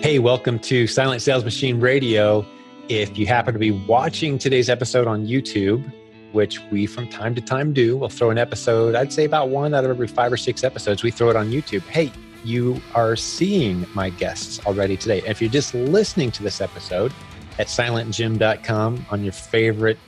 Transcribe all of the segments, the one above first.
Hey, welcome to Silent Sales Machine Radio. If you happen to be watching today's episode on YouTube, which we from time to time do, we'll throw an episode, I'd say about one out of every five or six episodes, we throw it on YouTube. Hey, you are seeing my guests already today. If you're just listening to this episode at silentjim.com on your favorite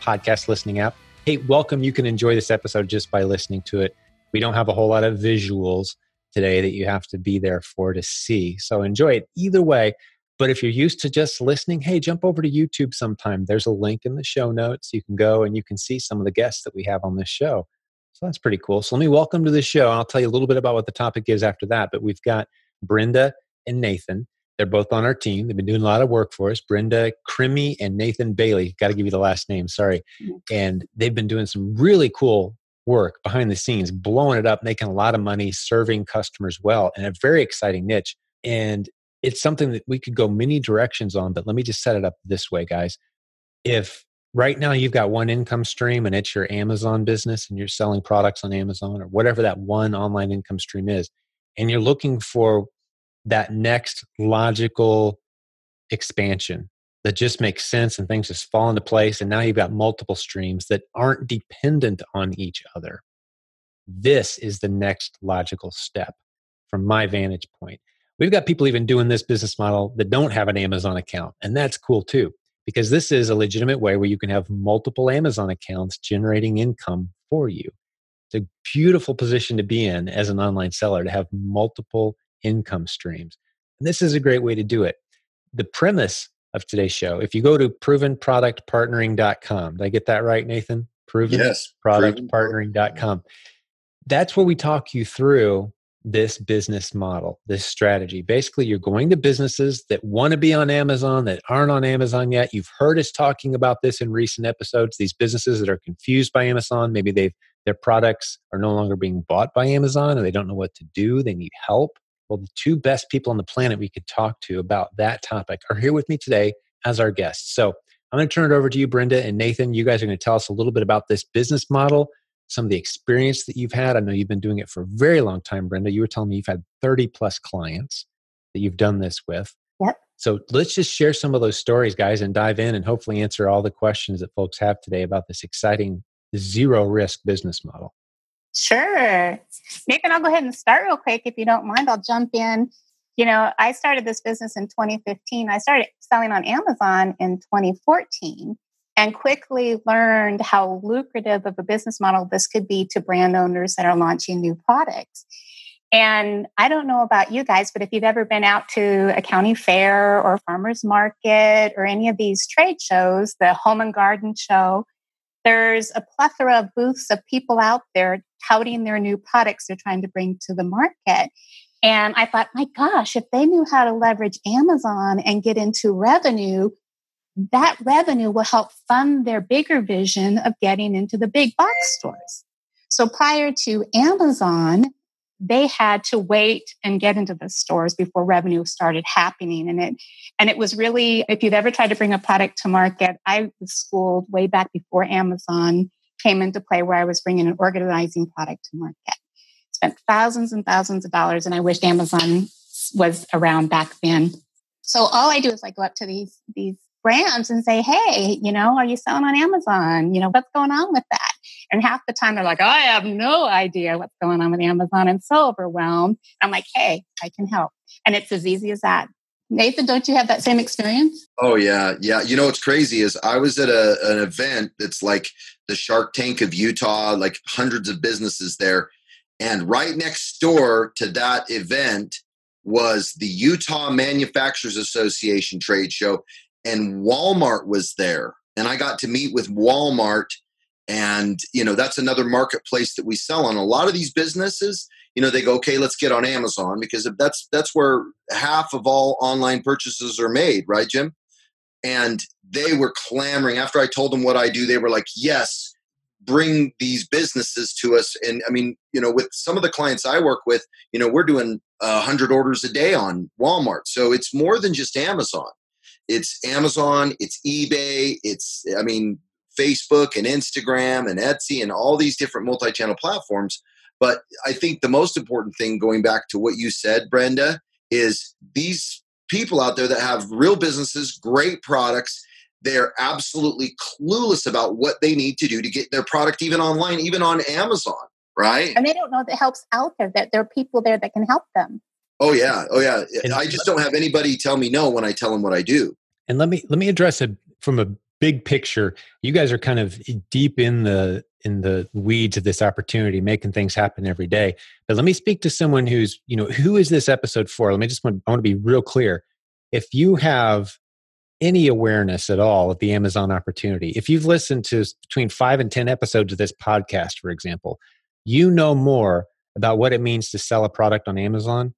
podcast listening app, hey, welcome. You can enjoy this episode just by listening to it. We don't have a whole lot of visuals today that you have to be there for to see. So enjoy it either way. But if you're used to just listening, hey, jump over to YouTube sometime. There's a link in the show notes. You can go and you can see some of the guests that we have on this show. So that's pretty cool. So let me welcome to the show. I'll tell you a little bit about what the topic is after that. But we've got Brenda and Nathan. They're both on our team. They've been doing a lot of work for us. Brenda Crimmy and Nathan Bailey. Got to give you the last name. Sorry. Mm-hmm. And they've been doing some really cool work behind the scenes, blowing it up, making a lot of money, serving customers well in a very exciting niche. And it's something that we could go many directions on, but let me just set it up this way, guys. If right now you've got one income stream and it's your Amazon business and you're selling products on Amazon or whatever that one online income stream is, and you're looking for that next logical expansion that just makes sense and things just fall into place. And now you've got multiple streams that aren't dependent on each other. This is the next logical step from my vantage point. We've got people even doing this business model that don't have an Amazon account, and that's cool too, because this is a legitimate way where you can have multiple Amazon accounts generating income for you. It's a beautiful position to be in as an online seller to have multiple income streams. And this is a great way to do it. The premise of today's show. If you go to provenproductpartnering.com, did I get that right, Nathan? Proven yes, productpartnering.com. That's where we talk you through this business model, this strategy. Basically, you're going to businesses that want to be on Amazon that aren't on Amazon yet. You've heard us talking about this in recent episodes. These businesses that are confused by Amazon, maybe they've their products are no longer being bought by Amazon and they don't know what to do. They need help. Well, the two best people on the planet we could talk to about that topic are here with me today as our guests. So I'm going to turn it over to you, Brenda and Nathan. You guys are going to tell us a little bit about this business model, some of the experience that you've had. I know you've been doing it for a very long time, Brenda. You were telling me you've had 30 plus clients that you've done this with. Yep. So let's just share some of those stories, guys, and dive in and hopefully answer all the questions that folks have today about this exciting zero risk business model. Sure. Nathan, I'll go ahead and start real quick. If you don't mind, I'll jump in. You know, I started this business in 2015. I started selling on Amazon in 2014 and quickly learned how lucrative of a business model this could be to brand owners that are launching new products. And I don't know about you guys, but if you've ever been out to a county fair or farmers market or any of these trade shows, the home and garden show, there's a plethora of booths of people out there touting their new products they're trying to bring to the market. And I thought, my gosh, if they knew how to leverage Amazon and get into revenue, that revenue will help fund their bigger vision of getting into the big box stores. So prior to Amazon, they had to wait and get into the stores before revenue started happening. And it and it was really if you've ever tried to bring a product to market i was schooled way back before amazon came into play where i was bringing an organizing product to market. Spent thousands and thousands of dollars and i wished amazon was around back then. So all i do is i go up to these these brands and say hey you know are you selling on amazon? You know what's going on with that and half the time they're like, I have no idea what's going on with Amazon. I'm so overwhelmed. I'm like, hey, I can help. And it's as easy as that. Nathan, don't you have that same experience? Oh yeah, yeah. You know what's crazy is I was at a, an event that's like the Shark Tank of Utah, like hundreds of businesses there, and right next door to that event was the Utah Manufacturers Association trade show, and Walmart was there, and I got to meet with Walmart and you know that's another marketplace that we sell on. A lot of these businesses you know they go okay let's get on amazon because that's that's where half of all online purchases are made right jim? And they were clamoring. After i told them what i do they were like yes bring these businesses to us. And i mean you know with some of the clients i work with you know we're doing 100 orders a day on walmart. So it's more than just amazon. It's amazon it's ebay it's i mean Facebook and Instagram and Etsy and all these different multi channel platforms. But I think the most important thing, going back to what you said, Brenda, is these people out there that have real businesses, great products. They're absolutely clueless about what they need to do to get their product even online, even on Amazon, right? And they don't know that helps out there, that there are people there that can help them. Oh yeah, oh yeah. I just don't have anybody tell me no when I tell them what I do. And let me let me address it from a big picture. You guys are kind of deep in the in the weeds of this opportunity, making things happen every day. But let me speak to someone who's, you know, who is this episode for? Let me just want, I want to be real clear. If you have any awareness at all of the Amazon opportunity, if you've listened to between five and 10 episodes of this podcast, for example, you know more about what it means to sell a product on Amazon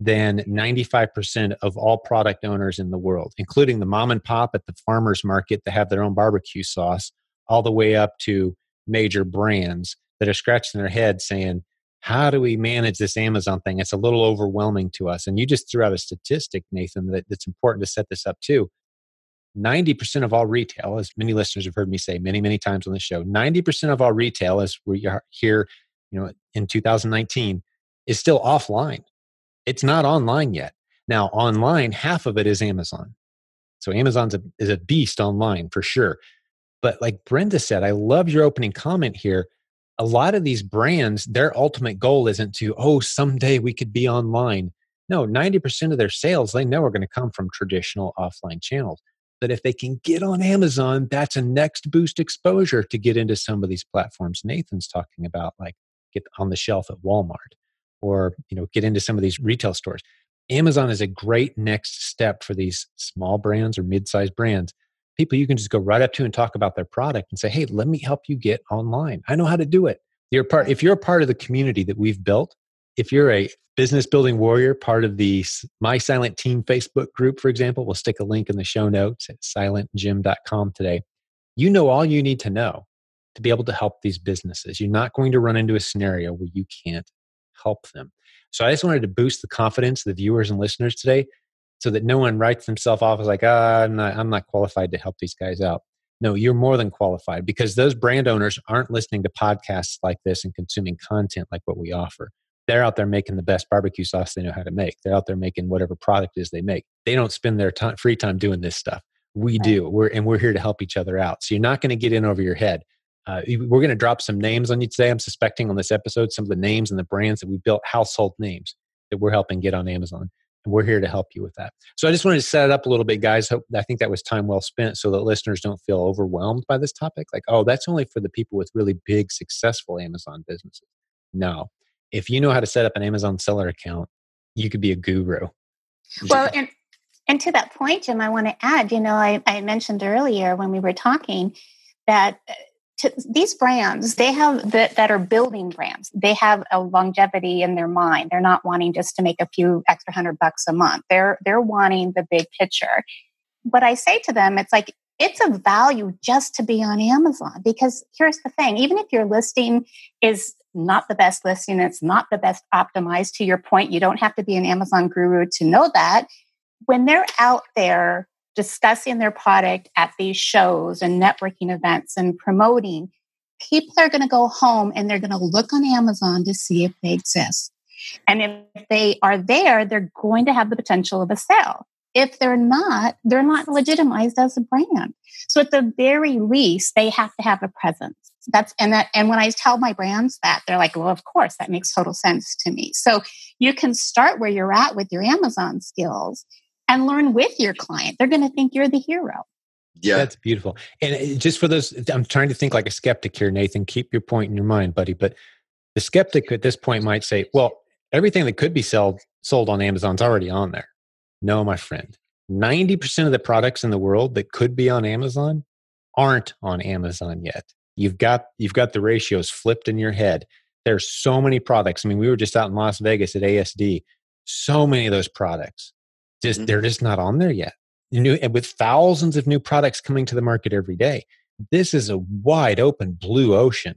than 95% of all product owners in the world, including the mom and pop at the farmer's market that have their own barbecue sauce, all the way up to major brands that are scratching their head saying, how do we manage this Amazon thing? It's a little overwhelming to us. And you just threw out a statistic, Nathan, that, that's important to set this up too. 90% of all retail, as many listeners have heard me say many, many times on the show, 90% of all retail, as we are here, you know, in 2019, is still offline. It's not online yet. Now, online, half of it is Amazon. So Amazon's a, is a beast online for sure. But like Brenda said, I love your opening comment here. A lot of these brands, their ultimate goal isn't to, oh, someday we could be online. No, 90% of their sales they know are going to come from traditional offline channels. But if they can get on Amazon, that's a next boost exposure to get into some of these platforms Nathan's talking about, like get on the shelf at Walmart or you know get into some of these retail stores. Amazon is a great next step for these small brands or mid-sized brands people you can just go right up to and talk about their product and say, hey, let me help you get online. I know how to do it. You're part, if you're a part of the community that we've built, if you're a business building warrior, part of the My Silent Team Facebook group, for example, we'll stick a link in the show notes at silentjim.com today. You know all you need to know to be able to help these businesses. You're not going to run into a scenario where you can't help them. So I just wanted to boost the confidence of the viewers and listeners today so that no one writes themselves off as like, ah, I'm not, I'm not qualified to help these guys out. No, you're more than qualified because those brand owners aren't listening to podcasts like this and consuming content like what we offer. They're out there making the best barbecue sauce they know how to make. They're out there making whatever product is they make. They don't spend their time, free time doing this stuff. We right. do. We're and we're here to help each other out. So you're not going to get in over your head. Uh, we're going to drop some names on you today. I'm suspecting on this episode some of the names and the brands that we built household names that we're helping get on Amazon and we're here to help you with that. So I just wanted to set it up a little bit, guys. I think that was time well spent so that listeners don't feel overwhelmed by this topic. Like, oh, that's only for the people with really big, successful Amazon businesses. No. If you know how to set up an Amazon seller account, you could be a guru. Well, and and to that point, Jim, I want to add, you know, I, I mentioned earlier when we were talking that uh, to, these brands they have that that are building brands. They have a longevity in their mind. They're not wanting just to make a few extra hundred bucks a month. They're they're wanting the big picture. But i say to them it's like it's a value just to be on amazon because here's the thing. Even if your listing is not the best listing it's not the best optimized to your point you don't have to be an amazon guru to know that. When they're out there discussing their product at these shows and networking events and promoting, people are going to go home and they're going to look on Amazon to see if they exist. And if they are there, they're going to have the potential of a sale. If they're not, they're not legitimized as a brand. So at the very least, they have to have a presence. That's and that and when I tell my brands that, they're like, well, of course, that makes total sense to me. So you can start where you're at with your Amazon skills and learn with your client. They're going to think you're the hero. Yeah. That's beautiful. And uh, just for those, I'm trying to think like a skeptic here, Nathan. Keep your point in your mind, buddy. But the skeptic at this point might say, well, everything that could be sold, sold on Amazon's already on there. No, my friend. 90% of the products in the world that could be on Amazon aren't on Amazon yet. You've got you've got the ratios flipped in your head. There's so many products. I mean, we were just out in Las Vegas at ASD. So many of those products just mm-hmm. they're just not on there yet. New, and with thousands of new products coming to the market every day, this is a wide open blue ocean.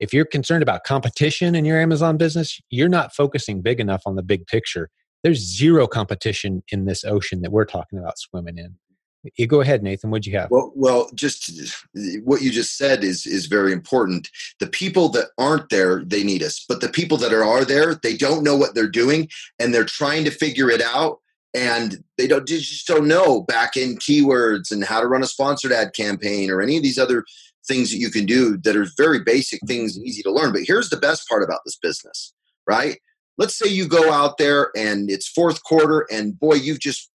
If you're concerned about competition in your Amazon business, you're not focusing big enough on the big picture. There's zero competition in this ocean that we're talking about swimming in. You go ahead, Nathan. What'd you have? Well, well, just what you just said is is very important. The people that aren't there, they need us. But the people that are, are there, they don't know what they're doing, and they're trying to figure it out and they don't they just don't know back end keywords and how to run a sponsored ad campaign or any of these other things that you can do that are very basic mm-hmm. things easy to learn. But here's the best part about this business right? Let's say you go out there and it's fourth quarter and boy you've just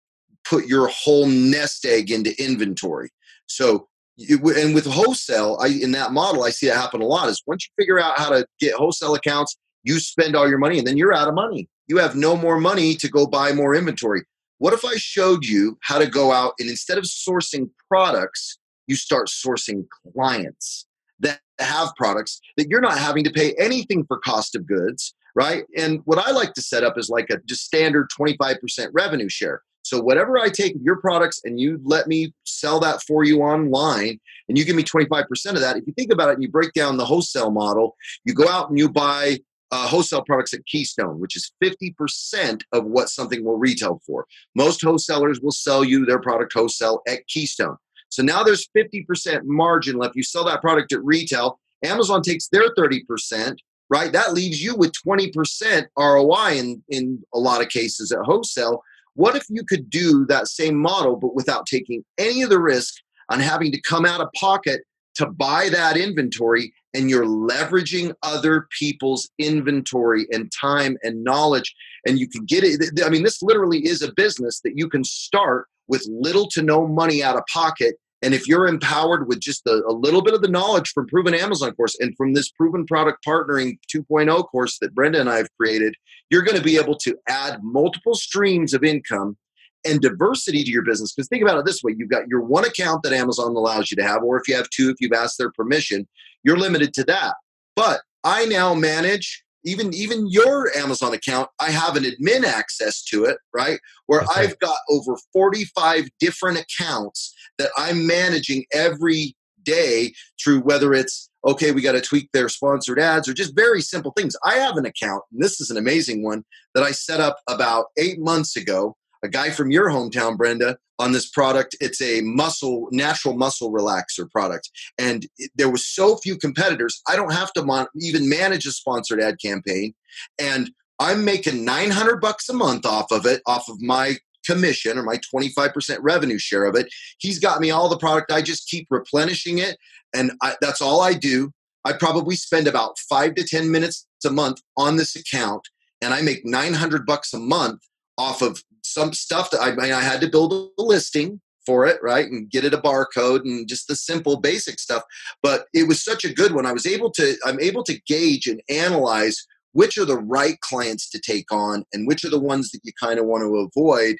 put your whole nest egg into inventory. So you, and with wholesale I, in that model i see it happen a lot is once you figure out how to get wholesale accounts you spend all your money and then you're out of money you have no more money to go buy more inventory what if i showed you how to go out and instead of sourcing products you start sourcing clients that have products that you're not having to pay anything for cost of goods right? And what I like to set up is like a just standard 25% revenue share. So whatever I take your products and you let me sell that for you online and you give me 25% of that, if you think about it and you break down the wholesale model, you go out and you buy uh, wholesale products at Keystone, which is 50% of what something will retail for. Most wholesalers will sell you their product wholesale at Keystone. So now there's 50% margin left. You sell that product at retail. Amazon takes their 30%, right? That leaves you with 20% ROI in, in a lot of cases at wholesale. What if you could do that same model, but without taking any of the risk on having to come out of pocket to buy that inventory and you're leveraging other people's inventory and time and knowledge and you can get it i mean this literally is a business that you can start with little to no money out of pocket and if you're empowered with just a, a, little bit of the knowledge from Proven Amazon course and from this Proven Product Partnering 2.0 course that Brenda and I have created, you're going to be able to add multiple streams of income and diversity to your business. Because think about it this way you've got your one account that Amazon allows you to have, or if you have two, if you've asked their permission, you're limited to that. But I now manage even even your Amazon account, I have an admin access to it, right? Where okay. I've got over 45 different accounts that I'm managing every day through whether it's okay, we got to tweak their sponsored ads or just very simple things. I have an account, and this is an amazing one that I set up about eight months ago. A guy from your hometown, Brenda, on this product. It's a muscle, natural muscle relaxer product. And it, there was so few competitors, I don't have to mon- even manage a sponsored ad campaign. And I'm making 900 bucks a month off of it, off of my commission or my 25% revenue share of it. He's got me all the product. I just keep replenishing it. And I, that's all I do. I probably spend about five to 10 minutes a month on this account and I make 900 bucks a month off of some stuff that I, mean, I had to build a listing for it, right? And get it a barcode and just the simple basic stuff. But it was such a good one. I was able to, I'm able to gauge and analyze which are the right clients to take on and which are the ones that you kind of want to avoid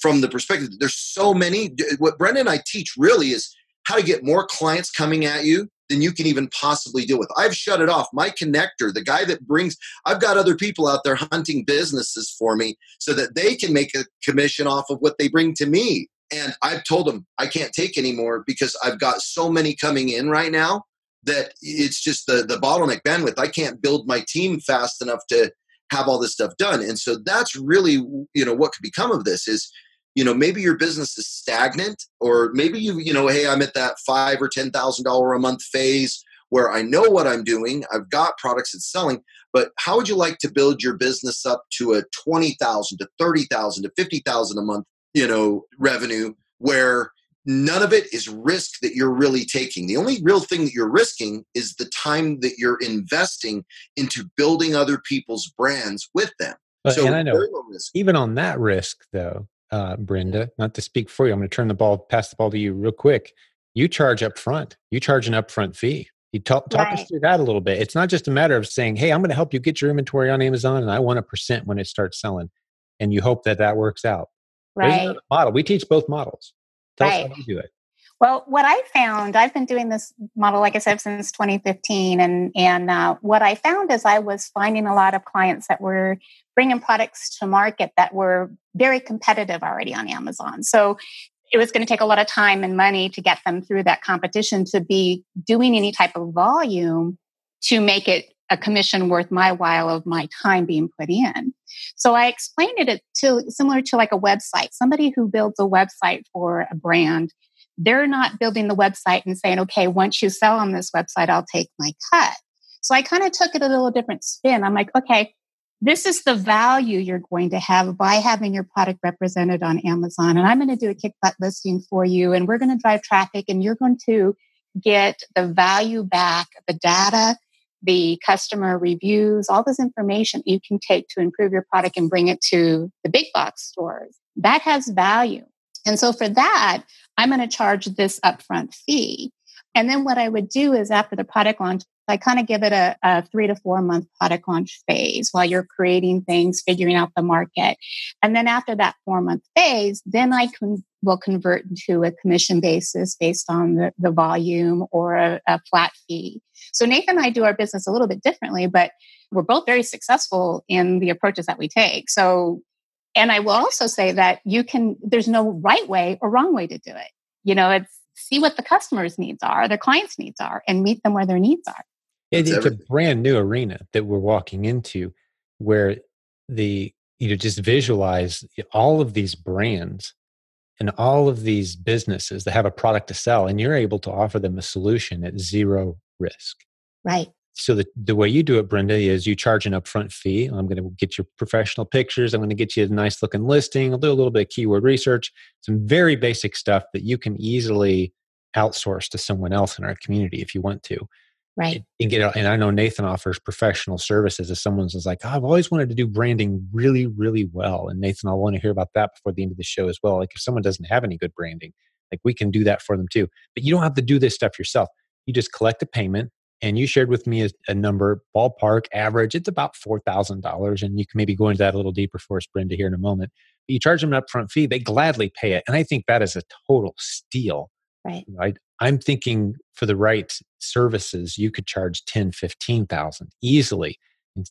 from the perspective there's so many. What Brenda and I teach really is how to get more clients coming at you than you can even possibly deal with. I've shut it off. My connector, the guy that brings, I've got other people out there hunting businesses for me so that they can make a commission off of what they bring to me. And I've told them I can't take anymore because I've got so many coming in right now that it's just the, the bottleneck bandwidth. I can't build my team fast enough to have all this stuff done. And so that's really, you know, what could become of this is you know maybe your business is stagnant or maybe you you know hey i'm at that five or ten thousand dollar a month phase where i know what i'm doing i've got products that's selling but how would you like to build your business up to a 20000 to 30000 to 50000 a month you know revenue where none of it is risk that you're really taking? The only real thing that you're risking is the time that you're investing into building other people's brands with them. But, so and I know, even on that risk, though, uh, Brenda, not to speak for you, I'm going to turn the ball, pass the ball to you real quick. You charge up front. You charge an upfront fee. You talk, talk right. us through that a little bit. It's not just a matter of saying, "Hey, I'm going to help you get your inventory on Amazon, and I want a percent when it starts selling," and you hope that that works out. Right. Model. We teach both models. Tell right. us how you do it. Well, what I found, I've been doing this model, like I said, since 2015, and and uh, what I found is I was finding a lot of clients that were bringing products to market that were very competitive already on Amazon. So it was going to take a lot of time and money to get them through that competition to be doing any type of volume to make it a commission worth my while of my time being put in. So I explained it to similar to like a website. Somebody who builds a website for a brand, they're not building the website and saying, okay, once you sell on this website, I'll take my cut. So I kind of took it a little different spin. I'm like, okay, this is the value you're going to have by having your product represented on Amazon. And I'm going to do a kick butt listing for you, and we're going to drive traffic, and you're going to get the value back, the data, the customer reviews, all this information you can take to improve your product and bring it to the big box stores. That has value. And so for that, I'm going to charge this upfront fee. And then what I would do is after the product launch, I kind of give it a, a, three to four month product launch phase while you're creating things, figuring out the market. And then after that four month phase, then I can will convert into a commission basis based on the, the volume or a, a flat fee. So Nathan and I do our business a little bit differently, but we're both very successful in the approaches that we take. So, and I will also say that you can, there's no right way or wrong way to do it. You know, it's see what the customer's needs are, their clients' needs are, and meet them where their needs are. It, it's a brand new arena that we're walking into where the, you know, just visualize all of these brands and all of these businesses that have a product to sell, and you're able to offer them a solution at zero risk. Right. So the, the way you do it, Brenda, is you charge an upfront fee. I'm going to get your professional pictures. I'm going to get you a nice looking listing. I'll do a little bit of keyword research, some very basic stuff that you can easily outsource to someone else in our community if you want to. Right. And get and I know Nathan offers professional services if someone's like, oh, I've always wanted to do branding really, really well. And Nathan, I'll want to hear about that before the end of the show as well. Like if someone doesn't have any good branding, like we can do that for them too. But you don't have to do this stuff yourself. You just collect a payment and you shared with me a, a number, ballpark average, it's about $4,000. And you can maybe go into that a little deeper for us, Brenda, here in a moment. But you charge them an upfront fee, they gladly pay it. And I think that is a total steal. Right. right? I'm thinking for the right services, you could charge 10, 15,000 easily,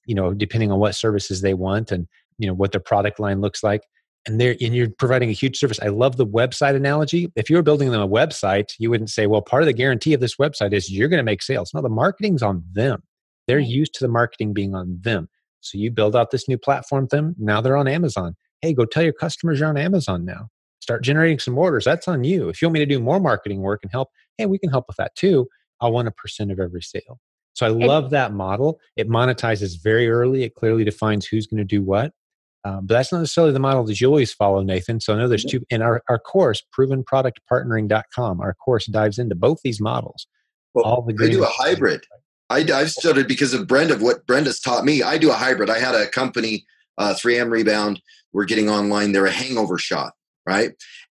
you know, depending on what services they want and, you know, what their product line looks like. And they're, and you're providing a huge service. I love the website analogy. If you were building them a website, you wouldn't say, well, part of the guarantee of this website is you're going to make sales. No, the marketing's on them. They're used to the marketing being on them. So you build out this new platform them. Now they're on Amazon. Hey, go tell your customers you're on Amazon now start generating some orders. That's on you. If you want me to do more marketing work and help, hey, we can help with that too. I want a percent of every sale. So I love that model. It monetizes very early. It clearly defines who's going to do what. Um, but that's not necessarily the model that you always follow, Nathan. So I know there's two in our, our course, provenproductpartnering.com. Our course dives into both these models. Well, all the I do a hybrid. I, I've started because of Brenda, what Brenda's taught me. I do a hybrid. I had a company, uh, 3M Rebound. We're getting online. They're a hangover shot right?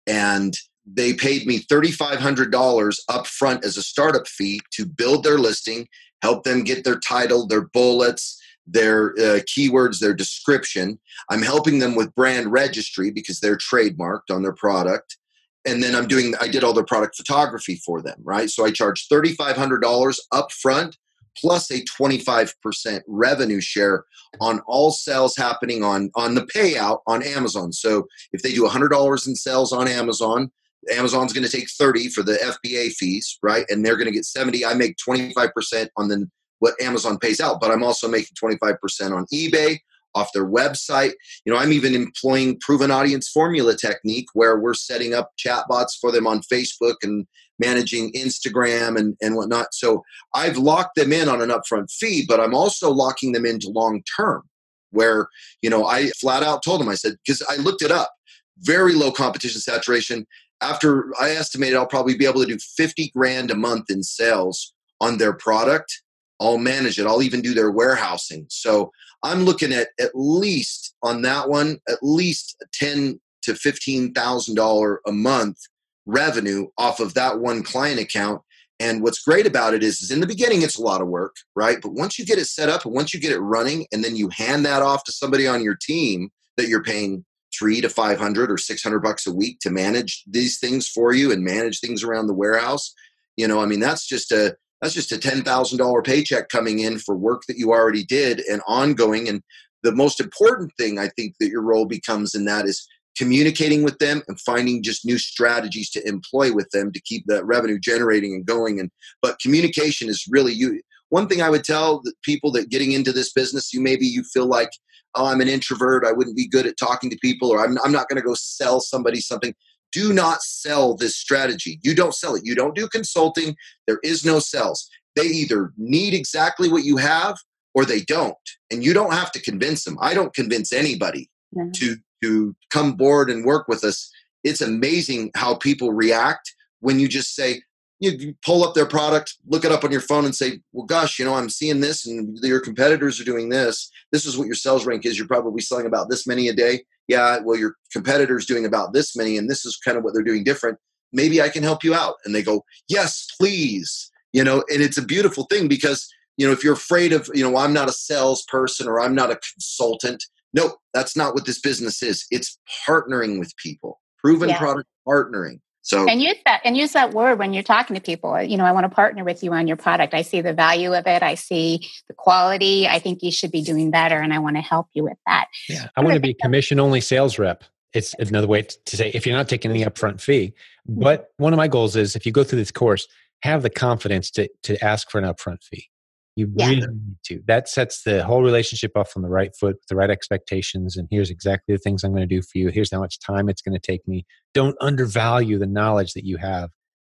And they paid me $3,500 up front as a startup fee to build their listing, help them get their title, their bullets, their uh, keywords, their description. I'm helping them with brand registry because they're trademarked on their product. And then I'm doing, I did all their product photography for them, right? So I charge $3,500 up front plus a 25% revenue share on all sales happening on on the payout on Amazon. So if they do $100 in sales on Amazon, Amazon's going to take 30 for the FBA fees, right? And they're going to get 70. I make 25% on the what Amazon pays out, but I'm also making 25% on eBay off their website. You know, I'm even employing proven audience formula technique where we're setting up chatbots for them on Facebook and managing Instagram and, and whatnot. So I've locked them in on an upfront fee, but I'm also locking them into long term where, you know, I flat out told them, I said, because I looked it up, very low competition saturation. After I estimated I'll probably be able to do 50 grand a month in sales on their product. I'll manage it. I'll even do their warehousing. So I'm looking at at least on that one, at least ten to fifteen thousand dollar a month revenue off of that one client account. And what's great about it is, is in the beginning, it's a lot of work, right? But once you get it set up once you get it running, and then you hand that off to somebody on your team that you're paying three to 500 or 600 bucks a week to manage these things for you and manage things around the warehouse. You know, I mean, that's just a, that's just a $10,000 paycheck coming in for work that you already did and ongoing. And the most important thing I think that your role becomes in that is communicating with them and finding just new strategies to employ with them to keep that revenue generating and going. And but communication is really you one thing i would tell people that getting into this business you maybe you feel like oh i'm an introvert. I wouldn't be good at talking to people or i'm, I'm not going to go sell somebody something do not sell this strategy you don't sell it you don't do consulting there is no sales they either need exactly what you have or they don't. And you don't have to convince them. I don't convince anybody to to come board and work with us. It's amazing how people react when you just say, you pull up their product, look it up on your phone, and say, "Well, gosh, you know, I'm seeing this, and your competitors are doing this. This is what your sales rank is. You're probably selling about this many a day. Yeah, well, your competitors doing about this many, and this is kind of what they're doing different. Maybe I can help you out." And they go, "Yes, please." You know, and it's a beautiful thing because you know if you're afraid of, you know, I'm not a salesperson or I'm not a consultant. No, that's not what this business is. It's partnering with people, proven yeah. product partnering so and use that and use that word when you're talking to people. You know, I want to partner with you on your product. I see the value of it. I see the quality. I think you should be doing better, and I want to help you with that. Yeah, I want to be commission only sales rep. It's another way to say if you're not taking the upfront fee. Mm-hmm. But one of my goals is if you go through this course, have the confidence to to ask for an upfront fee. You yeah. really need to. That sets the whole relationship off on the right foot with the right expectations. And here's exactly the things I'm going to do for you. Here's how much time it's going to take me. Don't undervalue the knowledge that you have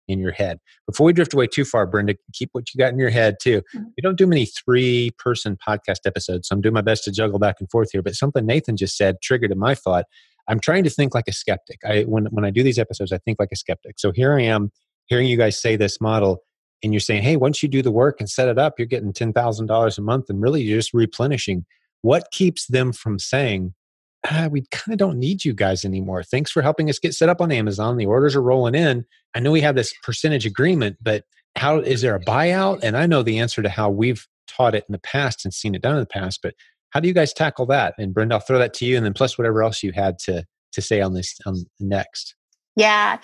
in your head. Before we drift away too far, Brenda, keep what you got in your head too. Mm-hmm. We don't do many three person podcast episodes, so I'm doing my best to juggle back and forth here. But something Nathan just said triggered in my thought. I'm trying to think like a skeptic. I when when I do these episodes, I think like a skeptic. So here I am hearing you guys say this model and you're saying, hey, once you do the work and set it up, you're getting $10,000 a month and really you're just replenishing. What keeps them from saying, ah, we kind of don't need you guys anymore. Thanks for helping us get set up on Amazon. The orders are rolling in. I know we have this percentage agreement, but how is there a buyout? And I know the answer to how we've taught it in the past and seen it done in the past, but how do you guys tackle that? And Brenda, I'll throw that to you, and then plus whatever else you had to to say on this on next. Yeah.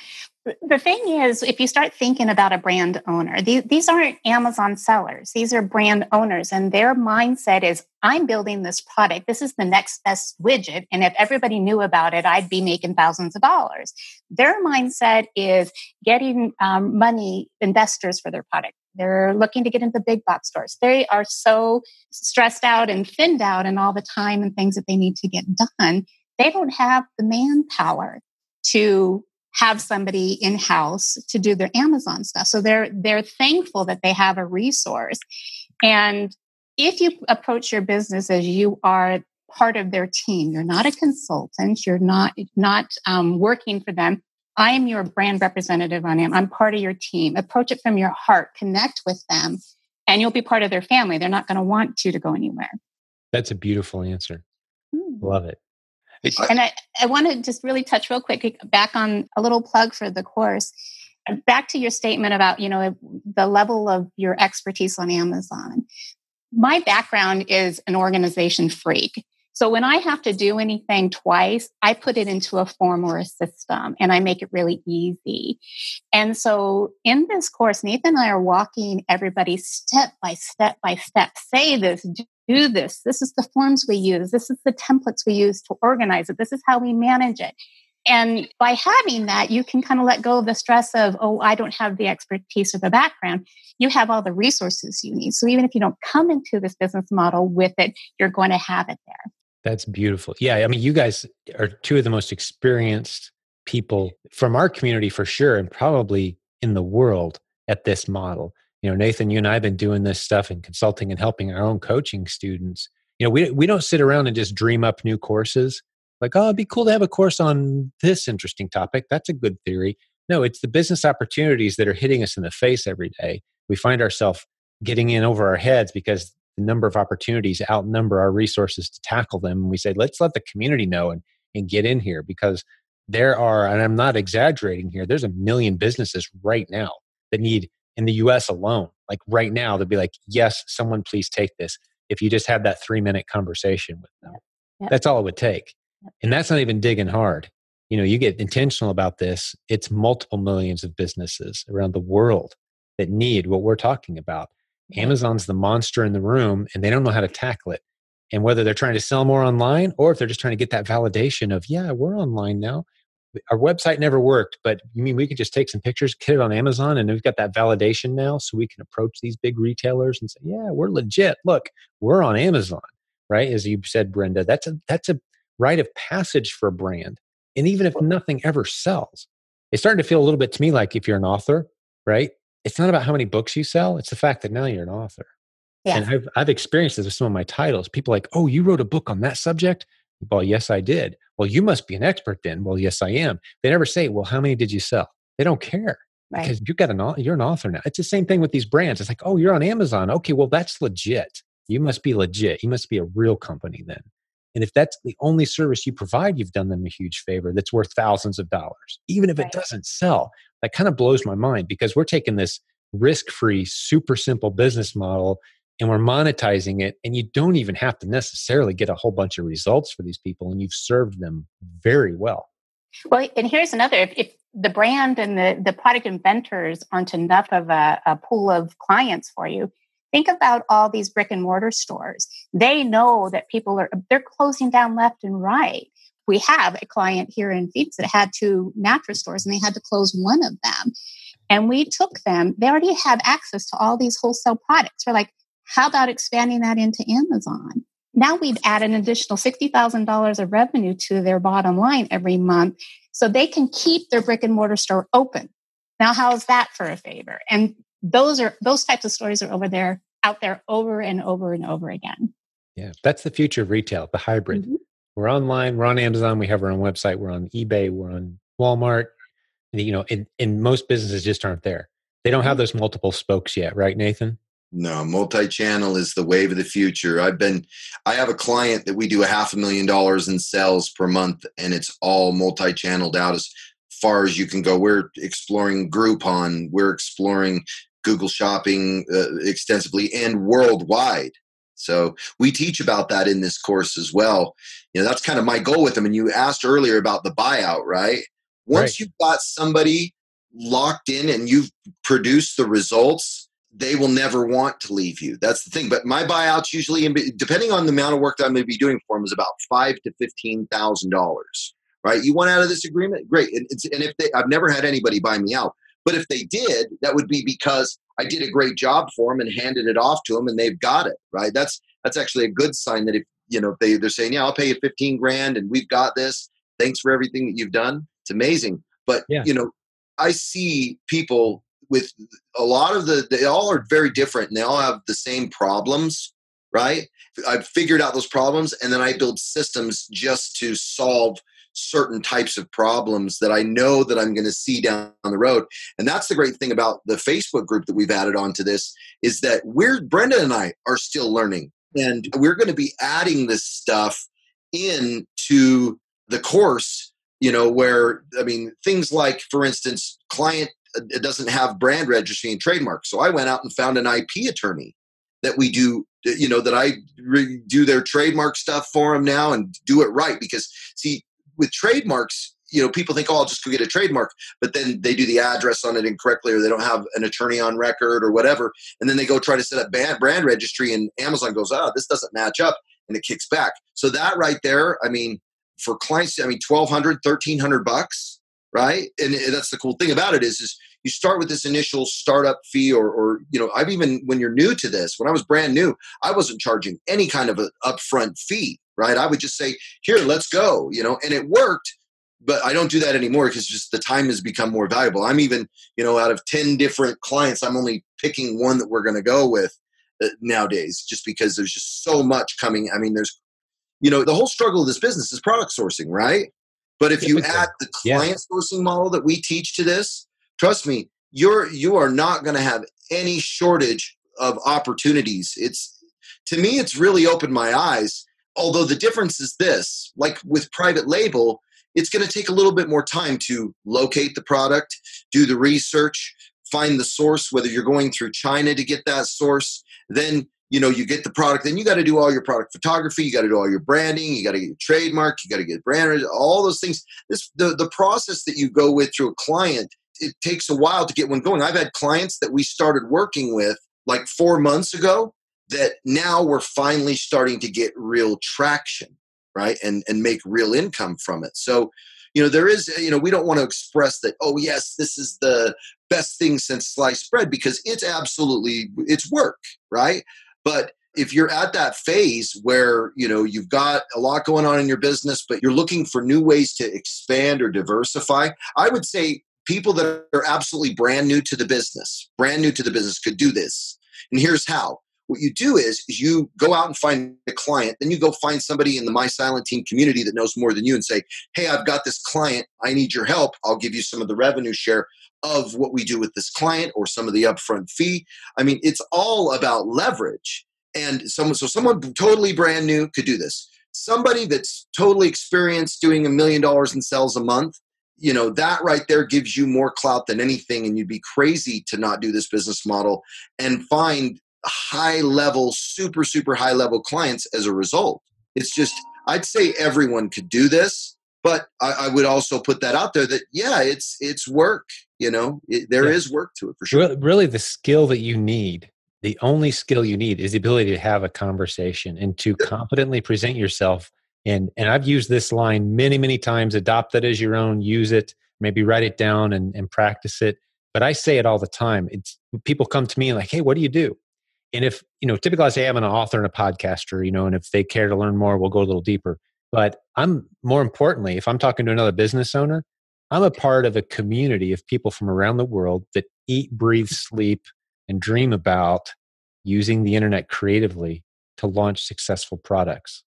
The thing is, if you start thinking about a brand owner, these, these aren't Amazon sellers. These are brand owners, and their mindset is I'm building this product. This is the next best widget. And if everybody knew about it, I'd be making thousands of dollars. Their mindset is getting um, money, investors for their product. They're looking to get into big box stores. They are so stressed out and thinned out and all the time and things that they need to get done. They don't have the manpower to have somebody in house to do their Amazon stuff. So they're they're thankful that they have a resource. And if you approach your business as you are part of their team, you're not a consultant, you're not not um, working for them. I am your brand representative on Am. I'm part of your team. Approach it from your heart, connect with them, and you'll be part of their family. They're not going to want you to go anywhere. That's a beautiful answer. Mm. Love it and I, I want to just really touch real quick eh, back on a little plug for the course. Back to your statement about, you know, eh, the level of your expertise on Amazon. My background is an organization freak. So when I have to do anything twice, I put it into a form or a system and I make it really easy. And so in this course, Nathan and I are walking everybody step by step by step. Say this, do this. This is the forms we use. This is the templates we use to organize it. This is how we manage it. And by having that, you can kind of let go of the stress of, oh, I don't have the expertise or the background. You have all the resources you need. So even if you don't come into this business model with it, you're going to have it there. That's beautiful. Yeah. I mean, you guys are two of the most experienced people from our community for sure, and probably in the world at this model you know nathan you and i have been doing this stuff and consulting and helping our own coaching students. You know we, we don't sit around and just dream up new courses. Like oh it'd be cool to have a course on this interesting topic. That's a good theory. No it's the business opportunities that are hitting us in the face every day. We find ourselves getting in over our heads because the number of opportunities outnumber our resources to tackle them. And we say let's let the community know and, and get in here because there are and i'm not exaggerating here there's a million businesses right now that need in the US alone, like right now, they'll be like, yes, someone please take this. If you just have that three minute conversation with them, yep. that's all it would take. Yep. And that's not even digging hard. You know, you get intentional about this, it's multiple millions of businesses around the world that need what we're talking about. Yep. Amazon's the monster in the room and they don't know how to tackle it. And whether they're trying to sell more online or if they're just trying to get that validation of, yeah, we're online now, our website never worked, but you mean we could just take some pictures, get it on Amazon, and we've got that validation now, so we can approach these big retailers and say, "Yeah, we're legit. Look, we're on Amazon." Right, as you said, Brenda, that's a that's a rite of passage for a brand. And even if nothing ever sells, it's starting to feel a little bit to me like if you're an author, right? It's not about how many books you sell; it's the fact that now you're an author. Yeah. And I've, I've experienced this with some of my titles. People like, oh, you wrote a book on that subject? Well, yes, I did. Well, you must be an expert then. Well, yes, I am. They never say, well, how many did you sell? They don't care right. because you got an you're an author now. It's the same thing with these brands. It's like, oh, you're on Amazon. Okay, well, that's legit. You must be legit. You must be a real company then. And if that's the only service you provide, you've done them a huge favor that's worth thousands of dollars, even if right. it doesn't sell. That kind of blows my mind because we're taking this risk free, super simple business model and we're monetizing it. And you don't even have to necessarily get a whole bunch of results for these people, and you've served them very well. Well, and here's another if, if the brand and the, the product inventors aren't enough of a, a pool of clients for you, think about all these brick and mortar stores. They know that people are they're closing down left and right. We have a client here in Phoenix that had two mattress stores and they had to close one of them. And we took them, they already have access to all these wholesale products. We're like, how about expanding that into Amazon? Now we've added an additional $60,000 of revenue to their bottom line every month so they can keep their brick and mortar store open. Now, how's that for a favor? And those are those types of stories are over there, out there over and over and over again. Yeah, that's the future of retail, the hybrid. Mm-hmm. We're online, we're on Amazon, we have our own website, we're on eBay, we're on Walmart. You know, and, and most businesses just aren't there. They don't have mm-hmm. those multiple spokes yet, right, Nathan? No, multi-channel is the wave of the future. I've been I have a client that we do a half a million dollars in sales per month and it's all multi-channeled out as far as you can go. We're exploring Groupon, we're exploring Google Shopping uh, extensively and worldwide. So we teach about that in this course as well. You know, that's kind of my goal with them. And you asked earlier about the buyout, right? Once right. you've got somebody locked in and you've produced the results, they will never want to leave you. That's the thing. But my buyouts usually, depending on the amount of work that I'm going to be doing for them, is about five to fifteen thousand dollars. Right? You want out of this agreement? Great. And, and if they, I've never had anybody buy me out, but if they did, that would be because I did a great job for them and handed it off to them, and they've got it. Right? That's that's actually a good sign that if you know they they're saying, yeah, I'll pay you fifteen grand, and we've got this. Thanks for everything that you've done. It's amazing. But yeah. you know, I see people with a lot of the they all are very different and they all have the same problems right? I've figured out those problems and then i build systems just to solve certain types of problems that i know that i'm going to see down the road. And that's the great thing about the facebook group that we've added onto this is that we're brenda and i are still learning and we're going to be adding this stuff in to the course you know where i mean things like for instance client it doesn't have brand registry and trademark. So I went out and found an IP attorney that we do, you know, that I re- do their trademark stuff for them now and do it right. Because see, with trademarks, you know, people think, oh, I'll just go get a trademark, but then they do the address on it incorrectly, or they don't have an attorney on record, or whatever, and then they go try to set up brand, registry, and Amazon goes, oh, this doesn't match up, and it kicks back. So that right there, I mean, for clients, I mean, 1200 1300 bucks right? And that's the cool thing about it is, is you start with this initial startup fee, or, or you know, I've even when you're new to this, when I was brand new, I wasn't charging any kind of an upfront fee, right? I would just say, "Here, let's go," you know, and it worked. But I don't do that anymore because just the time has become more valuable. I'm even, you know, out of ten different clients, I'm only picking one that we're going to go with uh, nowadays, just because there's just so much coming. I mean, there's, you know, the whole struggle of this business is product sourcing, right? But if you add the client yeah. sourcing model that we teach to this, trust me, you're you are not going to have any shortage of opportunities. It's to me, it's really opened my eyes. Although the difference is this, like with private label, it's going to take a little bit more time to locate the product, do the research, find the source, whether you're going through China to get that source, then you know you get the product then you got to do all your product photography you got to do all your branding you got to get your trademark you got to get brand all those things. This the, the process that you go with through a client it takes a while to get one going. I've had clients that we started working with like four months ago that now we're finally starting to get real traction right and and make real income from it. So you know there is you know we don't want to express that oh yes this is the best thing since sliced bread because it's absolutely it's work right but if you're at that phase where you know you've got a lot going on in your business but you're looking for new ways to expand or diversify i would say people that are absolutely brand new to the business brand new to the business could do this. And here's how what you do is, is you go out and find a client, then you go find somebody in the My Silent Team community that knows more than you and say, Hey, I've got this client. I need your help. I'll give you some of the revenue share of what we do with this client or some of the upfront fee. I mean, it's all about leverage. And someone, so someone totally brand new could do this. Somebody that's totally experienced doing a million dollars in sales a month, you know, that right there gives you more clout than anything. And you'd be crazy to not do this business model and find high level, super, super high level clients as a result. It's just, I'd say everyone could do this, but I, I would also put that out there that, yeah, it's, it's work, you know, it, there Yeah. is work to it for sure. Really, the skill that you need, the only skill you need is the ability to have a conversation and to confidently present yourself. And and I've used this line many, many times. Adopt that as your own. Use it. Maybe write it down and, and practice it. But I say it all the time. It's people come to me like, "Hey, what do you do?" And if you know, typically I say I'm an author and a podcaster. You know, and if they care to learn more, we'll go a little deeper. But I'm more importantly, if I'm talking to another business owner, I'm a part of a community of people from around the world that eat, breathe, sleep, and dream about using the internet creatively to launch successful products.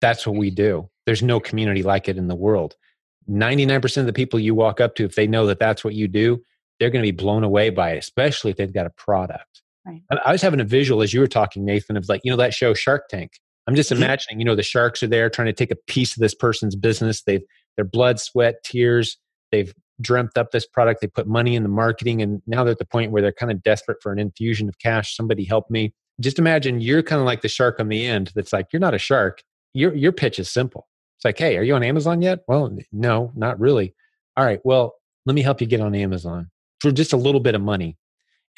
That's what we mm-hmm. do. There's no community like it in the world. 99% of the people you walk up to, if they know that that's what you do, they're going to be blown away by it, especially if they've got a product. Right. I was having a visual as you were talking, Nathan, of like, you know, that show Shark Tank. I'm just imagining, you know, the sharks are there trying to take a piece of this person's business. They've their blood, sweat, tears. They've dreamt up this product. They put money in the marketing, and now they're at the point where they're kind of desperate for an infusion of cash. Somebody help me. Just imagine you're kind of like the shark on the end. That's like you're not a shark. Your your pitch is simple. It's like, hey, are you on Amazon yet? Well, no, not really. All right, well, let me help you get on Amazon for just a little bit of money,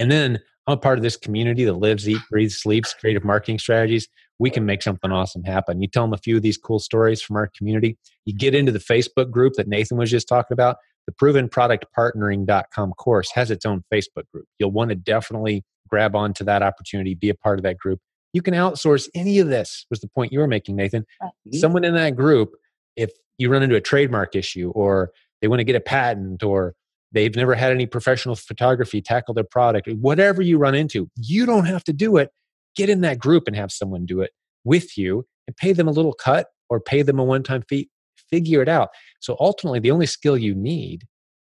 and then I'm a part of this community that lives, eat, breathes, sleeps creative marketing strategies. We can make something awesome happen. You tell them a few of these cool stories from our community. You get into the Facebook group that Nathan was just talking about. The provenproductpartnering.com course has its own Facebook group. You'll want to definitely grab onto that opportunity, be a part of that group. You can outsource any of this, was the point you were making, Nathan. Someone in that group, if you run into a trademark issue or they want to get a patent or they've never had any professional photography tackle their product, whatever you run into, you don't have to do it. Get in that group and have someone do it with you and pay them a little cut or pay them a one time fee. Figure it out. So ultimately, the only skill you need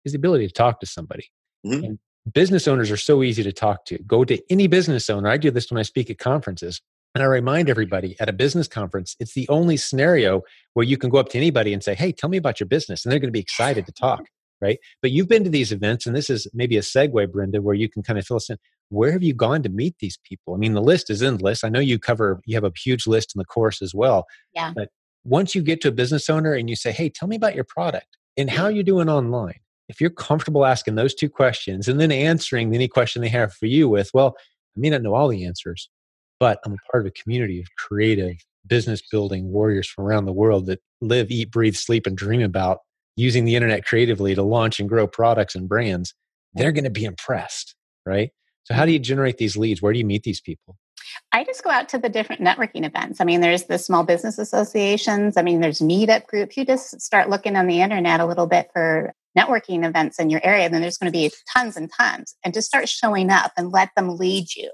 is the ability to talk to somebody. Mhm. And business owners are so easy to talk to. Go to any business owner. I do this when I speak at conferences. And I remind everybody at a business conference, it's the only scenario where you can go up to anybody and say, Hey, tell me about your business. And they're going to be excited to talk, right? But you've been to these events, and this is maybe a segue, Brenda, where you can kind of fill us in. Where have you gone to meet these people? I mean, the list is endless. I know you cover, you have a huge list in the course as well. Yeah. But once you get to a business owner and you say, Hey, tell me about your product and how mm-hmm. you're doing online, if you're comfortable asking those two questions and then answering any question they have for you with, well, I may not know all the answers, but I'm a part of a community of creative business building warriors from around the world that live, eat, breathe, sleep, and dream about using the internet creatively to launch and grow products and brands. They're going to be impressed, right? So, how do mm-hmm. you generate these leads? Where do you meet these people? I just go out to the different networking events. I mean, there's the small business associations. I mean, there's meetup groups. You just start looking on the internet a little bit for networking events in your area, then there's going to be tons and tons. And just start showing up and let them lead you.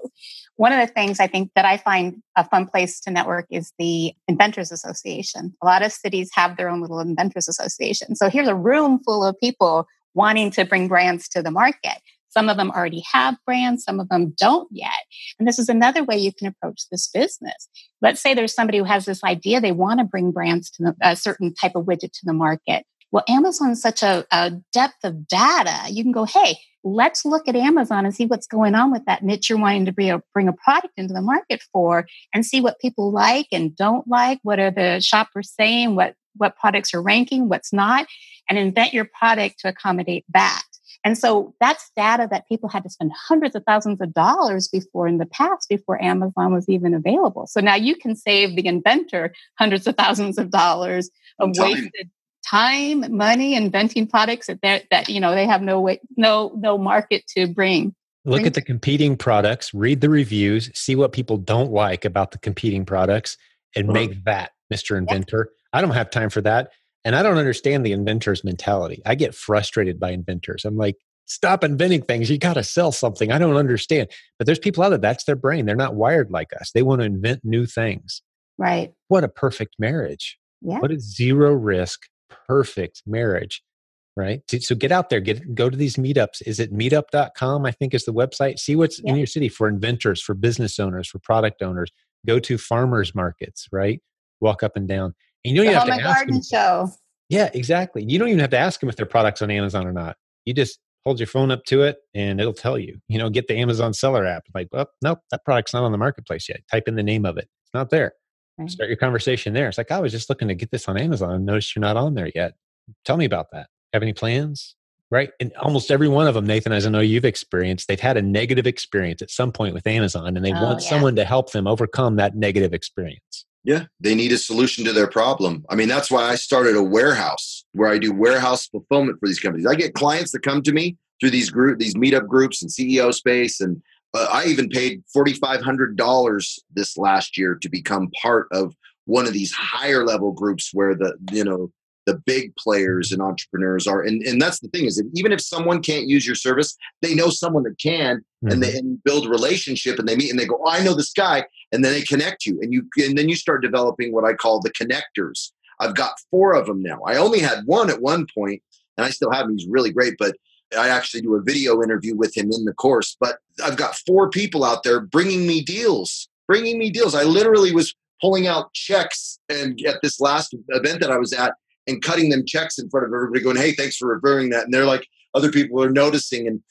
One of the things I think that I find a fun place to network is the Inventors Association. A lot of cities have their own little Inventors Association. So here's a room full of people wanting to bring brands to the market. Some of them already have brands, some of them don't yet. And this is another way you can approach this business. Let's say there's somebody who has this idea, they want to bring brands to the, a certain type of widget to the market. Well, Amazon's such a, a depth of data. You can go, hey, let's look at Amazon and see what's going on with that niche you're wanting to bring a, bring a product into the market for and see what people like and don't like. What are the shoppers saying? What, what products are ranking? What's not? And invent your product to accommodate that. And so that's data that people had to spend hundreds of thousands of dollars before in the past, before Amazon was even available. So now you can save the inventor hundreds of thousands of dollars of wasted time, money, inventing products that they that you know they have no way, no no market to bring. Look at the competing products, read the reviews, see what people don't like about the competing products, and Uh-huh. make that Mr. Inventor. I don't have time for that. And I don't understand the inventor's mentality. I get frustrated by inventors. I'm like, stop inventing things. You got to sell something. I don't understand. But there's people out there, that's their brain. They're not wired like us. They want to invent new things. Right. What a perfect marriage. Yeah. What a zero risk, perfect marriage. Right. So get out there, get go to these meetups. Is it meetup.com? I think is the website. See what's yeah. in your city for inventors, for business owners, for product owners. Go to farmers markets, right? Walk up and down. And you don't the even oh, have to ask garden them. show. Yeah, exactly. You don't even have to ask them if their products on Amazon or not. You just hold your phone up to it and it'll tell you. You know, get the Amazon seller app. Like, well, nope, that product's not on the marketplace yet. Type in the name of it. It's not there. Right. Start your conversation there. It's like, I was just looking to get this on Amazon. Notice you're not on there yet. Tell me about that. Have any plans? Right. And almost every one of them, Nathan, as I know you've experienced, they've had a negative experience at some point with Amazon and they oh, want yeah. someone to help them overcome that negative experience. Yeah, they need a solution to their problem. I mean, that's why I started a warehouse where I do warehouse fulfillment for these companies. I get clients that come to me through these group, these meetup groups and CEO space, and I even paid forty five hundred dollars this last year to become part of one of these higher level groups where the you know the big players and entrepreneurs are. And, and that's the thing is that even if someone can't use your service they know someone that can mm-hmm. and they and build a relationship and they meet and they go oh, i know this guy and then they connect you. And you and then you start developing what i call the connectors. I've got four of them now. I only had one at one point and i still have him he's really great but i actually do a video interview with him in the course but i've got four people out there bringing me deals bringing me deals i literally was pulling out checks and at this last event that i was at and cutting them checks in front of everybody going, hey, thanks for referring that. And they're like, other people are noticing. And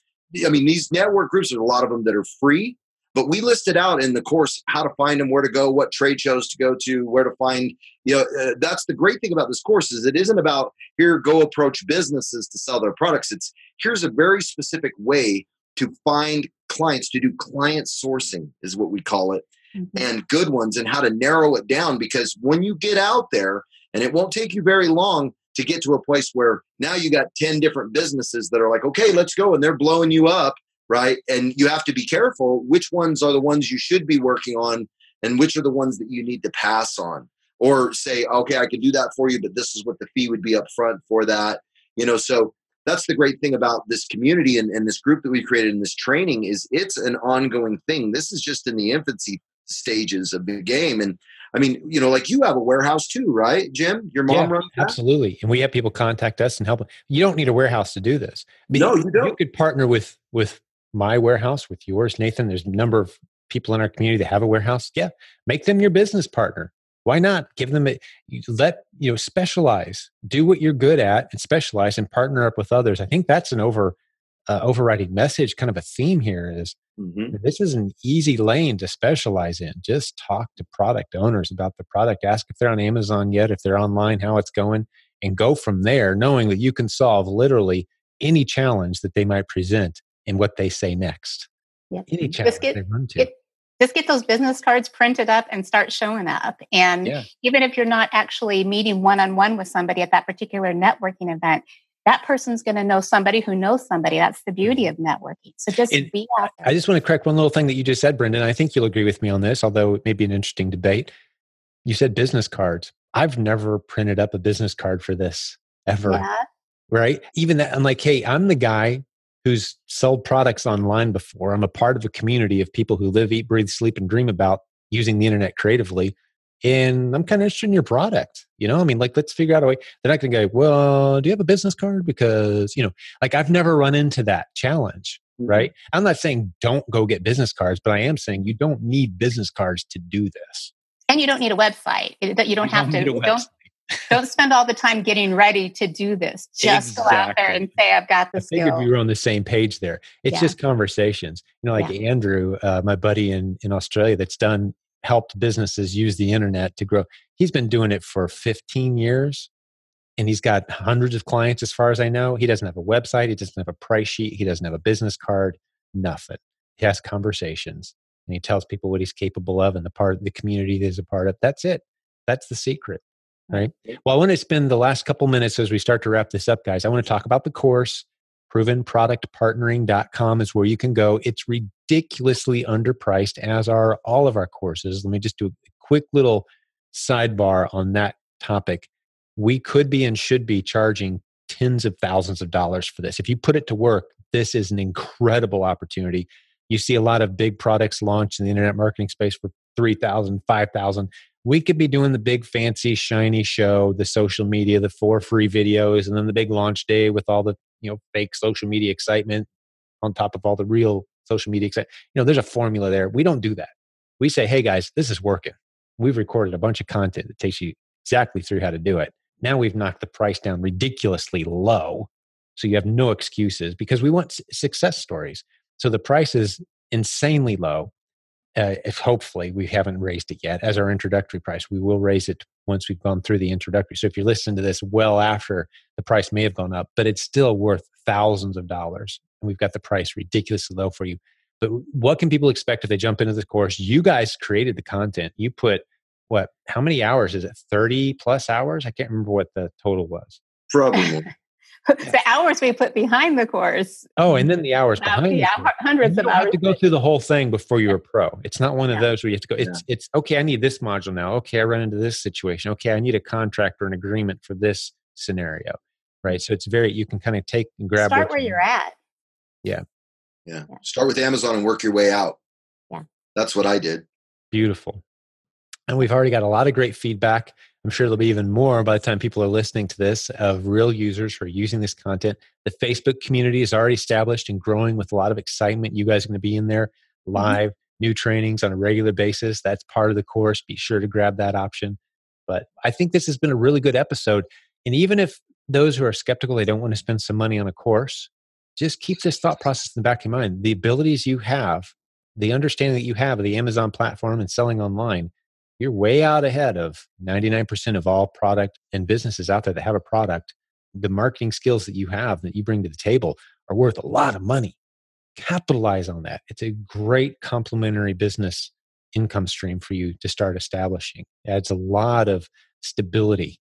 I mean, these network groups, there's a lot of them that are free, but we listed out in the course how to find them, where to go, what trade shows to go to, where to find, you know, uh, that's the great thing about this course is it isn't about here, go approach businesses to sell their products. It's here's a very specific way to find clients to do client sourcing is what we call it mm-hmm. and good ones and how to narrow it down because when you get out there and it won't take you very long to get to a place where now you got 10 different businesses that are like, okay, let's go. And they're blowing you up, right? And you have to be careful which ones are the ones you should be working on and which are the ones that you need to pass on. Or say, okay, I can do that for you, but this is what the fee would be up front for that. You know, so that's the great thing about this community and, and this group that we created in this training is it's an ongoing thing. This is just in the infancy stages of the game. And I mean, you know, like you have a warehouse too, right, Jim? Your mom yeah, runs that? absolutely, and we have people contact us and help. You don't need a warehouse to do this. But no, you don't. You could partner with with my warehouse, with yours, Nathan. There's a number of people in our community that have a warehouse. Yeah, make them your business partner. Why not give them a let you know specialize, do what you're good at, and specialize and partner up with others. I think that's an over uh, overriding message, kind of a theme here is mm-hmm. this is an easy lane to specialize in. Just talk to product owners about the product, ask if they're on Amazon yet, if they're online, how it's going, and go from there, knowing that you can solve literally any challenge that they might present in what they say next. Yep. Any challenge just get, they run to. Get, just get those business cards printed up and start showing up. And yeah. even if you're not actually meeting one on one with somebody at that particular networking event, that person's going to know somebody who knows somebody. That's the beauty mm-hmm. of networking. So just it, be out there. I just want to correct one little thing that you just said, Brenda. I think you'll agree with me on this, although it may be an interesting debate. You said business cards. I've never printed up a business card for this ever. Yeah. Right? Even that, I'm like, hey, I'm the guy who's sold products online before. I'm a part of a community of people who live, eat, breathe, sleep, and dream about using the internet creatively and I'm kind of interested in your product. You know, I mean, like, let's figure out a way. They're not going to go, well, do you have a business card? Because, you know, like I've never run into that challenge, mm-hmm. right? I'm not saying don't go get business cards, but I am saying you don't need business cards to do this. And you don't need a website. That you don't have to. Don't, don't spend all the time getting ready to do this. Just exactly. go out there and say, "I've got the." I figured we were on the same page there. It's yeah. just conversations. You know, like yeah. Andrew, uh, my buddy in in Australia, that's done helped businesses use the internet to grow. He's been doing it for 15 years and he's got hundreds of clients as far as I know. He doesn't have a website, he doesn't have a price sheet, he doesn't have a business card, nothing. He has conversations and he tells people what he's capable of and the part of the community that he's a part of. That's it. That's the secret. Right. Well, I want to spend the last couple minutes as we start to wrap this up, guys. I want to talk about the course provenproductpartnering.com is where you can go. It's ridiculously underpriced, as are all of our courses. Let me just do a quick little sidebar on that topic. We could be and should be charging tens of thousands of dollars for this. If you put it to work, this is an incredible opportunity. You see a lot of big products launched in the internet marketing space for 3000 5000 we could be doing the big fancy shiny show the social media the four free videos and then the big launch day with all the you know fake social media excitement on top of all the real social media excitement you know there's a formula there. We don't do that. We say hey guys this is working. We've recorded a bunch of content that takes you exactly through how to do it. Now we've knocked the price down ridiculously low so you have no excuses because we want success stories. So the price is insanely low uh, if hopefully we haven't raised it yet as our introductory price we will raise it once we've gone through the introductory. So if you're listening to this well after the price may have gone up but it's still worth thousands of dollars and we've got the price ridiculously low for you. But what can people expect if they jump into this course? You guys created the content. You put what how many hours? Is it 30 plus hours? I can't remember what the total was. Probably the hours we put behind the course. Oh, and then the hours behind. Yeah, hundreds you of hours. You have to go through the whole thing before you're a pro. It's not one of those where you have to go. It's yeah. it's okay. I need this module now. Okay, I run into this situation. Okay, I need a contract or an agreement for this scenario. Right. So it's very you can kind of take and grab. Start where you you're at. Yeah. yeah. Yeah. Start with Amazon and work your way out. Yeah. That's what I did. Beautiful. And we've already got a lot of great feedback. I'm sure there'll be even more by the time people are listening to this of real users who are using this content. The Facebook community is already established and growing with a lot of excitement. You guys are going to be in there mm-hmm. live, mm-hmm. new trainings on a regular basis. That's part of the course. Be sure to grab that option. But I think this has been a really good episode. And even if those who are skeptical, they don't want to spend some money on a course, just keep this thought process in the back of your mind. The abilities you have, the understanding that you have of the Amazon platform and selling online you're way out ahead of 99% of all product and businesses out there that have a product. The marketing skills that you have that you bring to the table are worth a lot of money. Capitalize on that. It's a great complementary business income stream for you to start establishing. It adds a lot of stability.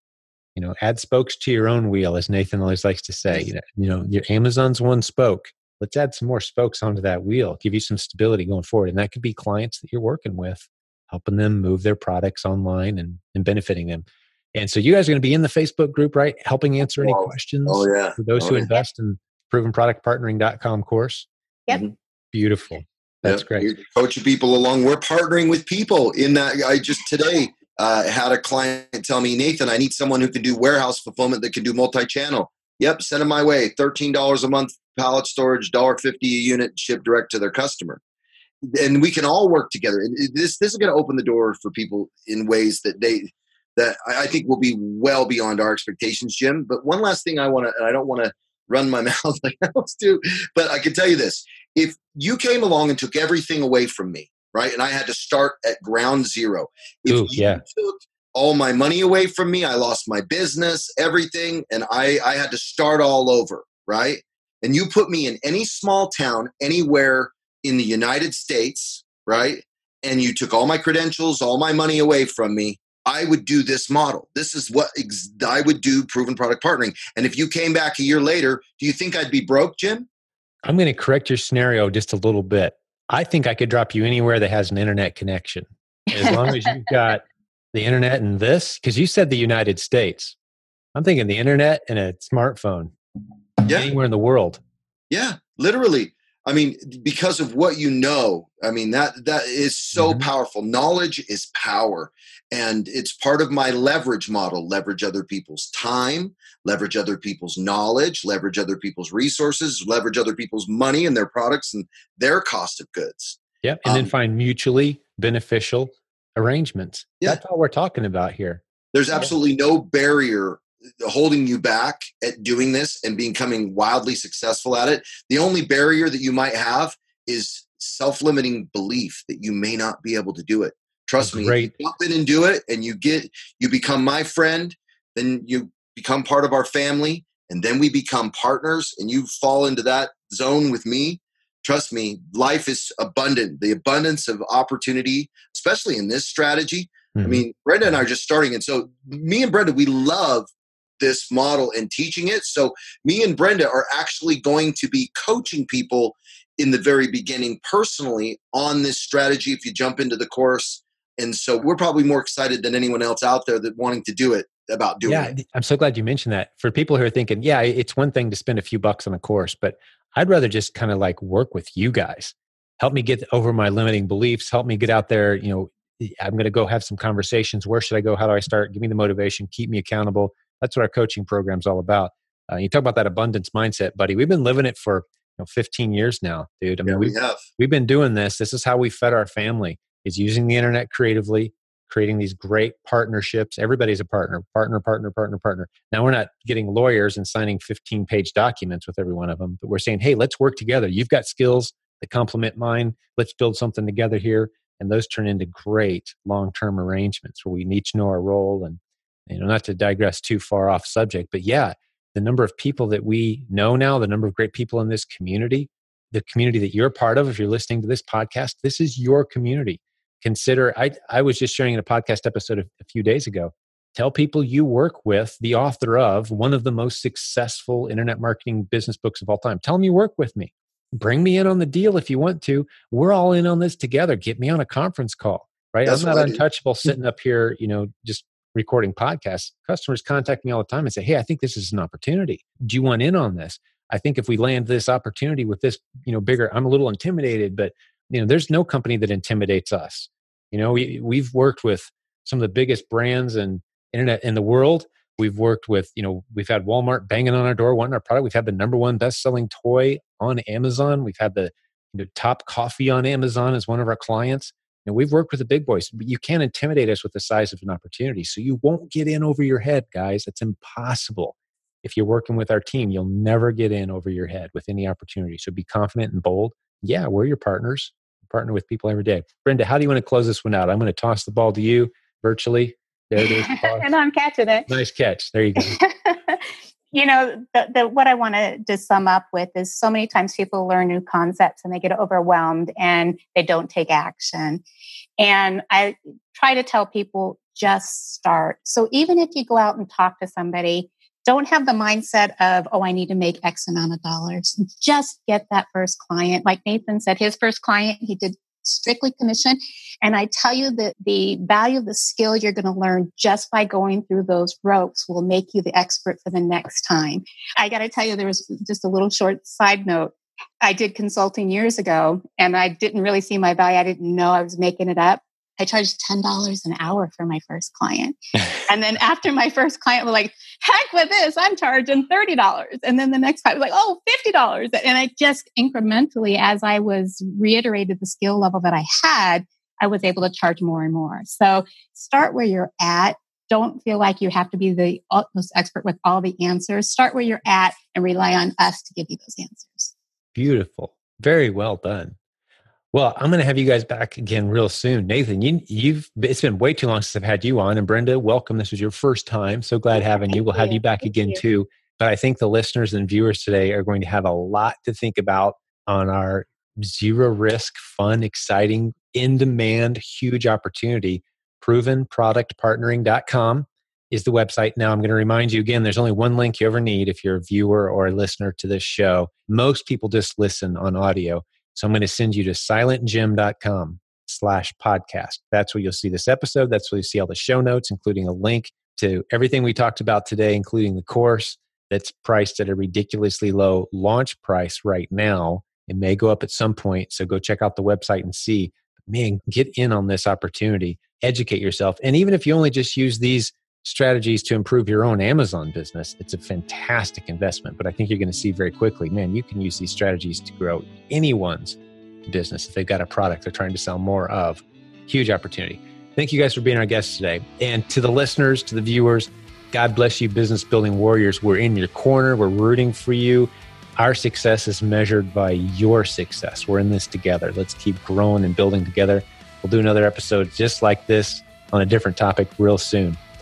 You know, add spokes to your own wheel, as Nathan always likes to say. You know, you know, your Amazon's one spoke. Let's add some more spokes onto that wheel, give you some stability going forward. And that could be clients that you're working with helping them move their products online and, and benefiting them. And so you guys are going to be in the Facebook group, right? Helping answer any oh, questions oh, yeah. for those oh, who yeah. invest in provenproductpartnering.com course. Yep. Mm-hmm. Beautiful. That's yep. great. You're coaching people along. We're partnering with people in that. I just today uh, had a client tell me, Nathan, I need someone who can do warehouse fulfillment that can do multi-channel. Yep, send them my way. Thirteen dollars a month pallet storage, dollar fifty a unit, shipped direct to their customer and we can all work together. And uh, this this is going to open the door for people in ways that they that I think will be well beyond our expectations, Jim. But one last thing I want to, I don't want to run my mouth like I was do, but I can tell you this: if you came along and took everything away from me, right, and I had to start at ground zero, if Ooh, you yeah. took all my money away from me, I lost my business, everything, and I I had to start all over, right? And you put me in any small town anywhere in the United States, right? And you took all my credentials, all my money away from me, I would do this model. This is what ex- I would do proven product partnering. And if you came back a year later, do you think I'd be broke, Jim? I'm going to correct your scenario just a little bit. I think I could drop you anywhere that has an internet connection. As long as you've got the internet and this, because you said the United States. I'm thinking the internet and a smartphone. Yeah. Anywhere in the world. Yeah, literally. I mean, because of what you know, I mean that that is so mm-hmm. powerful. Knowledge is power, and it's part of my leverage model. Leverage other people's time, leverage other people's knowledge, leverage other people's resources, leverage other people's money and their products and their cost of goods. Yep, and um, then find mutually beneficial arrangements. Yeah. That's all we're talking about here. There's absolutely no barrier holding you back at doing this and becoming wildly successful at it. The only barrier that you might have is self-limiting belief that you may not be able to do it. Trust me, Great. you jump in and do it and you get you become my friend, then you become part of our family, and then we become partners and you fall into that zone with me. Trust me, life is abundant. The abundance of opportunity, especially in this strategy. Mm-hmm. I mean, Brenda and I are just starting. And so me and Brenda, we love this model and teaching it. So, me and Brenda are actually going to be coaching people in the very beginning personally on this strategy if you jump into the course. And so, we're probably more excited than anyone else out there that wanting to do it. about doing yeah, it. I'm so glad you mentioned that. For people who are thinking, yeah, it's one thing to spend a few bucks on a course, but I'd rather just kind of like work with you guys. Help me get over my limiting beliefs. Help me get out there. You know, I'm going to go have some conversations. Where should I go? How do I start? Give me the motivation. Keep me accountable. That's what our coaching program is all about. Uh, you talk about that abundance mindset, buddy. We've been living it for you know 15 years now, dude. I mean, yeah, we have. We've been doing this. This is how we fed our family. Is using the internet creatively, creating these great partnerships. Everybody's a partner, partner, partner, partner, partner. Now we're not getting lawyers and signing 15 page documents with every one of them, but we're saying, hey, let's work together. You've got skills that complement mine. Let's build something together here. And those turn into great long term arrangements where we each know our role. And, you know, not to digress too far off subject, but yeah, the number of people that we know now, the number of great people in this community, the community that you're part of, if you're listening to this podcast, this is your community. Consider I, I was just sharing in a podcast episode a, a few days ago tell people you work with the author of one of the most successful internet marketing business books of all time. Tell them you work with me. Bring me in on the deal if you want to. We're all in on this together. Get me on a conference call right? That's i'm not untouchable sitting up here you know just recording podcasts customers contact me all the time and say hey i think this is an opportunity. Do you want in on this? I think if we land this opportunity with this you know bigger i'm a little intimidated but you know there's no company that intimidates us. You know we, we've worked with some of the biggest brands and internet in the world. We've worked with you know we've had walmart banging on our door wanting our product. We've had the number one best selling toy on amazon. We've had the you know, top coffee on amazon as one of our clients and we've worked with the big boys but you can't intimidate us with the size of an opportunity so you won't get in over your head guys it's impossible if you're working with our team you'll never get in over your head with any opportunity so be confident and bold yeah, we're your partners. partner with people every day. Brenda, how do you want to close this one out? I'm going to toss the ball to you virtually. There it is. and I'm catching it. Nice catch. There you go. you know, the, the, what I want to sum up with is so many times people learn new concepts and they get overwhelmed and they don't take action. And I try to tell people just start. So even if you go out and talk to somebody, don't have the mindset of, oh, I need to make X amount of dollars. Just get that first client. Like Nathan said, his first client, he did strictly commission. And I tell you that the value of the skill you're going to learn just by going through those ropes will make you the expert for the next time. I got to tell you, there was just a little short side note. I did consulting years ago and I didn't really see my value. I didn't know I was making it up. I charged $10 an hour for my first client. and then after my first client was like, heck with this, I'm charging $30. And then the next client was like, oh, $50. And I just incrementally, as I was reiterated the skill level that I had, I was able to charge more and more. So start where you're at. Don't feel like you have to be the utmost expert with all the answers. Start where you're at and rely on us to give you those answers. Beautiful. Very well done. Well, I'm going to have you guys back again real soon. Nathan, you, you've it's been way too long since I've had you on, and Brenda, welcome. This was your first time. So glad having you. We'll have you back again you. too. But I think the listeners and viewers today are going to have a lot to think about on our zero risk, fun, exciting, in demand, huge opportunity. Provenproductpartnering.com is the website. Now, I'm going to remind you again there's only one link you ever need if you're a viewer or a listener to this show. Most people just listen on audio. So I'm going to send you to silentjim.com slash podcast. That's where you'll see this episode. That's where you see all the show notes, including a link to everything we talked about today, including the course that's priced at a ridiculously low launch price right now. It may go up at some point. So go check out the website and see. Man, get in on this opportunity, educate yourself. And even if you only just use these strategies to improve your own Amazon business, it's a fantastic investment. But I think you're going to see very quickly, man, you can use these strategies to grow anyone's business if they've got a product they're trying to sell more of. Huge opportunity. Thank you guys for being our guests today. And to the listeners, to the viewers, God bless you, business building warriors. We're in your corner, we're rooting for you. Our success is measured by your success. We're in this together. Let's keep growing and building together. We'll do another episode just like this on a different topic real soon.